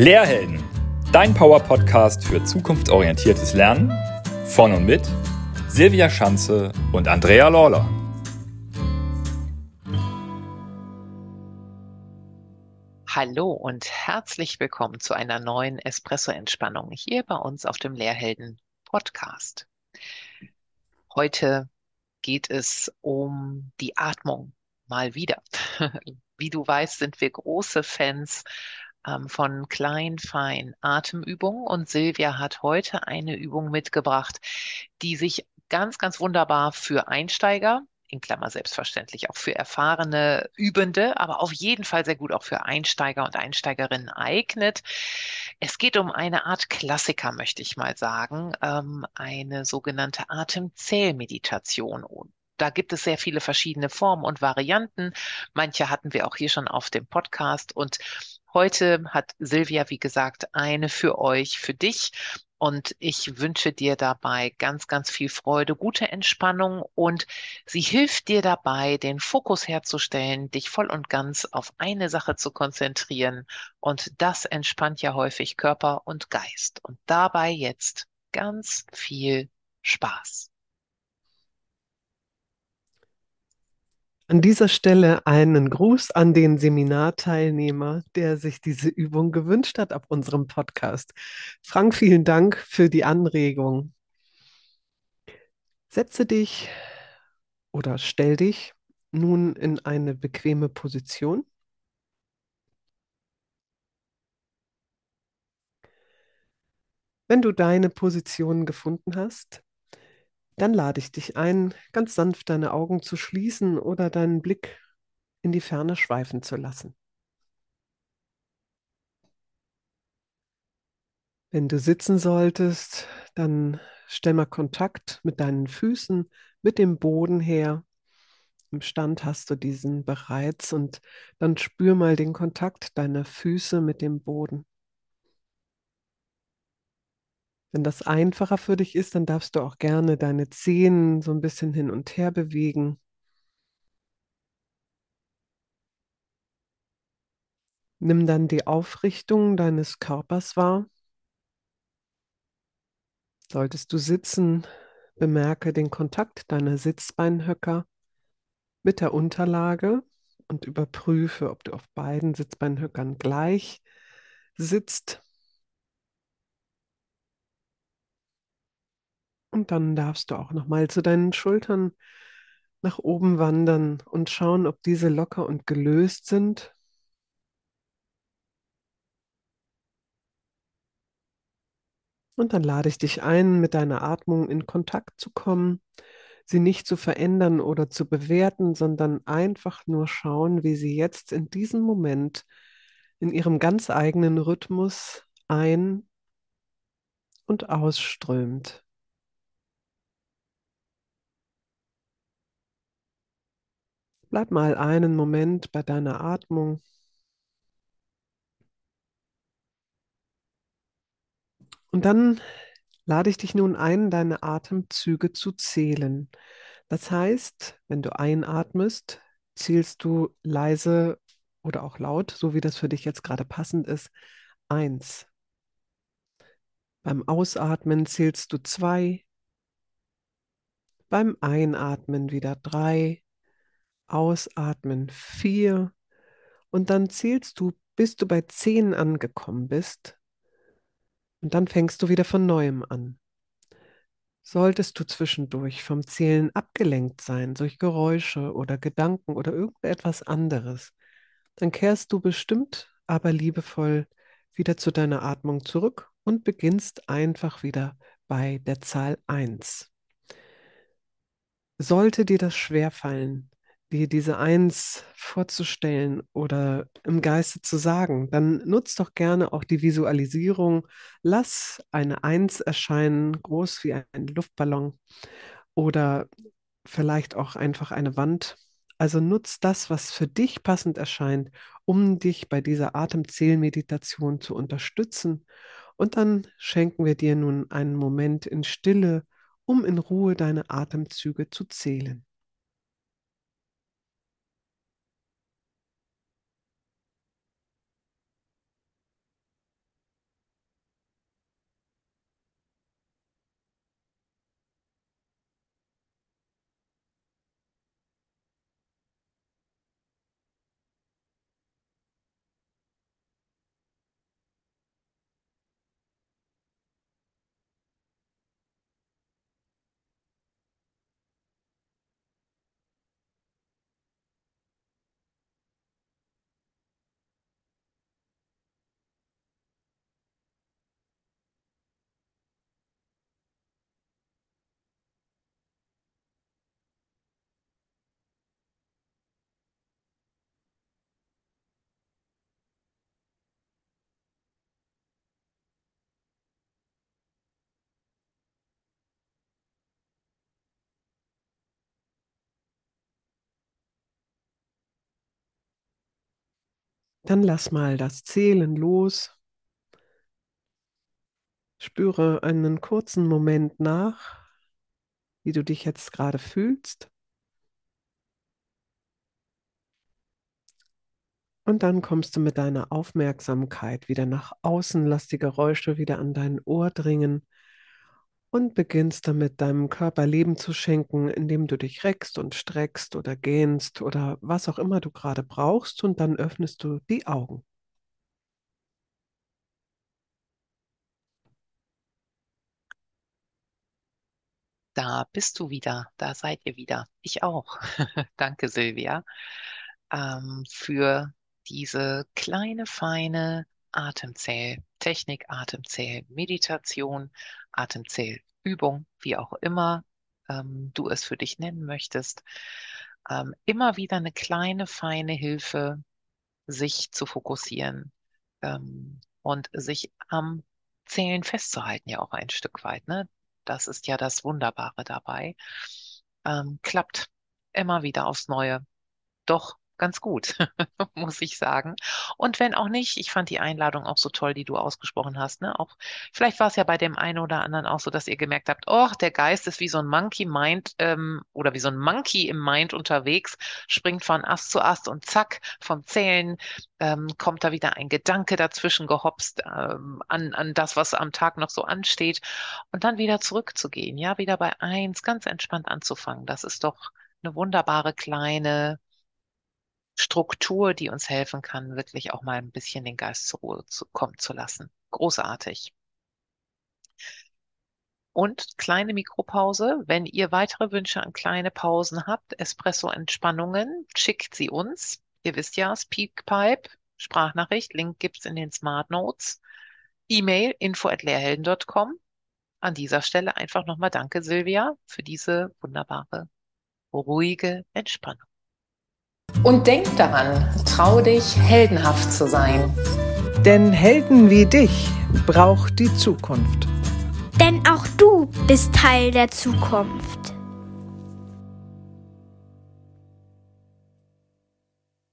Lehrhelden, dein Power-Podcast für zukunftsorientiertes Lernen von und mit Silvia Schanze und Andrea Lawler. Hallo und herzlich willkommen zu einer neuen Espresso-Entspannung hier bei uns auf dem Lehrhelden-Podcast. Heute geht es um die Atmung mal wieder. Wie du weißt, sind wir große Fans ähm, von klein, fein Atemübungen. Und Silvia hat heute eine Übung mitgebracht, die sich ganz, ganz wunderbar für Einsteiger, in Klammer selbstverständlich auch für erfahrene Übende, aber auf jeden Fall sehr gut auch für Einsteiger und Einsteigerinnen eignet. Es geht um eine Art Klassiker, möchte ich mal sagen, ähm, eine sogenannte Atemzählmeditation. Da gibt es sehr viele verschiedene Formen und Varianten. Manche hatten wir auch hier schon auf dem Podcast und Heute hat Silvia, wie gesagt, eine für euch, für dich. Und ich wünsche dir dabei ganz, ganz viel Freude, gute Entspannung und sie hilft dir dabei, den Fokus herzustellen, dich voll und ganz auf eine Sache zu konzentrieren. Und das entspannt ja häufig Körper und Geist. Und dabei jetzt ganz viel Spaß. An dieser Stelle einen Gruß an den Seminarteilnehmer, der sich diese Übung gewünscht hat auf unserem Podcast. Frank, vielen Dank für die Anregung. Setze dich oder stell dich nun in eine bequeme Position. Wenn du deine Position gefunden hast, dann lade ich dich ein, ganz sanft deine Augen zu schließen oder deinen Blick in die Ferne schweifen zu lassen. Wenn du sitzen solltest, dann stell mal Kontakt mit deinen Füßen, mit dem Boden her. Im Stand hast du diesen bereits und dann spür mal den Kontakt deiner Füße mit dem Boden. Wenn das einfacher für dich ist, dann darfst du auch gerne deine Zehen so ein bisschen hin und her bewegen. Nimm dann die Aufrichtung deines Körpers wahr. Solltest du sitzen, bemerke den Kontakt deiner Sitzbeinhöcker mit der Unterlage und überprüfe, ob du auf beiden Sitzbeinhöckern gleich sitzt. Und dann darfst du auch nochmal zu deinen Schultern nach oben wandern und schauen, ob diese locker und gelöst sind. Und dann lade ich dich ein, mit deiner Atmung in Kontakt zu kommen, sie nicht zu verändern oder zu bewerten, sondern einfach nur schauen, wie sie jetzt in diesem Moment in ihrem ganz eigenen Rhythmus ein- und ausströmt. Bleib mal einen Moment bei deiner Atmung. Und dann lade ich dich nun ein, deine Atemzüge zu zählen. Das heißt, wenn du einatmest, zählst du leise oder auch laut, so wie das für dich jetzt gerade passend ist, eins. Beim Ausatmen zählst du zwei. Beim Einatmen wieder drei. Ausatmen vier und dann zählst du, bis du bei zehn angekommen bist und dann fängst du wieder von neuem an. Solltest du zwischendurch vom Zählen abgelenkt sein durch Geräusche oder Gedanken oder irgendetwas anderes, dann kehrst du bestimmt, aber liebevoll wieder zu deiner Atmung zurück und beginnst einfach wieder bei der Zahl 1. Sollte dir das schwerfallen, dir diese Eins vorzustellen oder im Geiste zu sagen, dann nutzt doch gerne auch die Visualisierung. Lass eine Eins erscheinen, groß wie ein Luftballon oder vielleicht auch einfach eine Wand. Also nutzt das, was für dich passend erscheint, um dich bei dieser Atemzählmeditation zu unterstützen. Und dann schenken wir dir nun einen Moment in Stille, um in Ruhe deine Atemzüge zu zählen. Dann lass mal das Zählen los. Spüre einen kurzen Moment nach, wie du dich jetzt gerade fühlst. Und dann kommst du mit deiner Aufmerksamkeit wieder nach außen, lass die Geräusche wieder an dein Ohr dringen und beginnst damit deinem Körper Leben zu schenken, indem du dich reckst und streckst oder gähnst oder was auch immer du gerade brauchst und dann öffnest du die Augen. Da bist du wieder, da seid ihr wieder. Ich auch. Danke, Silvia, ähm, für diese kleine, feine Atemzähltechnik, Atemzähl, Meditation, Atemzählübung, wie auch immer ähm, du es für dich nennen möchtest. Ähm, immer wieder eine kleine, feine Hilfe, sich zu fokussieren ähm, und sich am Zählen festzuhalten, ja auch ein Stück weit. Ne? Das ist ja das Wunderbare dabei. Ähm, klappt immer wieder aufs Neue. Doch ganz gut, muss ich sagen. Und wenn auch nicht, ich fand die Einladung auch so toll, die du ausgesprochen hast. Ne? Auch vielleicht war es ja bei dem einen oder anderen auch so, dass ihr gemerkt habt, oh, der Geist ist wie so ein Monkey Mind ähm, oder wie so ein Monkey im Mind unterwegs, springt von Ast zu Ast und zack, vom Zählen ähm, kommt da wieder ein Gedanke dazwischen gehopst ähm, an, an das, was am Tag noch so ansteht und dann wieder zurückzugehen, ja, wieder bei eins ganz entspannt anzufangen. Das ist doch eine wunderbare kleine Struktur, die uns helfen kann, wirklich auch mal ein bisschen den Geist zur Ruhe zu, kommen zu lassen. Großartig. Und kleine Mikropause. Wenn ihr weitere Wünsche an kleine Pausen habt, Espresso-Entspannungen, schickt sie uns. Ihr wisst ja, Speakpipe, Sprachnachricht, Link gibt's in den Smart Notes. E-Mail info at lehrhelden.com. An dieser Stelle einfach nochmal danke, Silvia, für diese wunderbare, ruhige Entspannung. Und denk daran, trau dich, heldenhaft zu sein. Denn Helden wie dich braucht die Zukunft. Denn auch du bist Teil der Zukunft.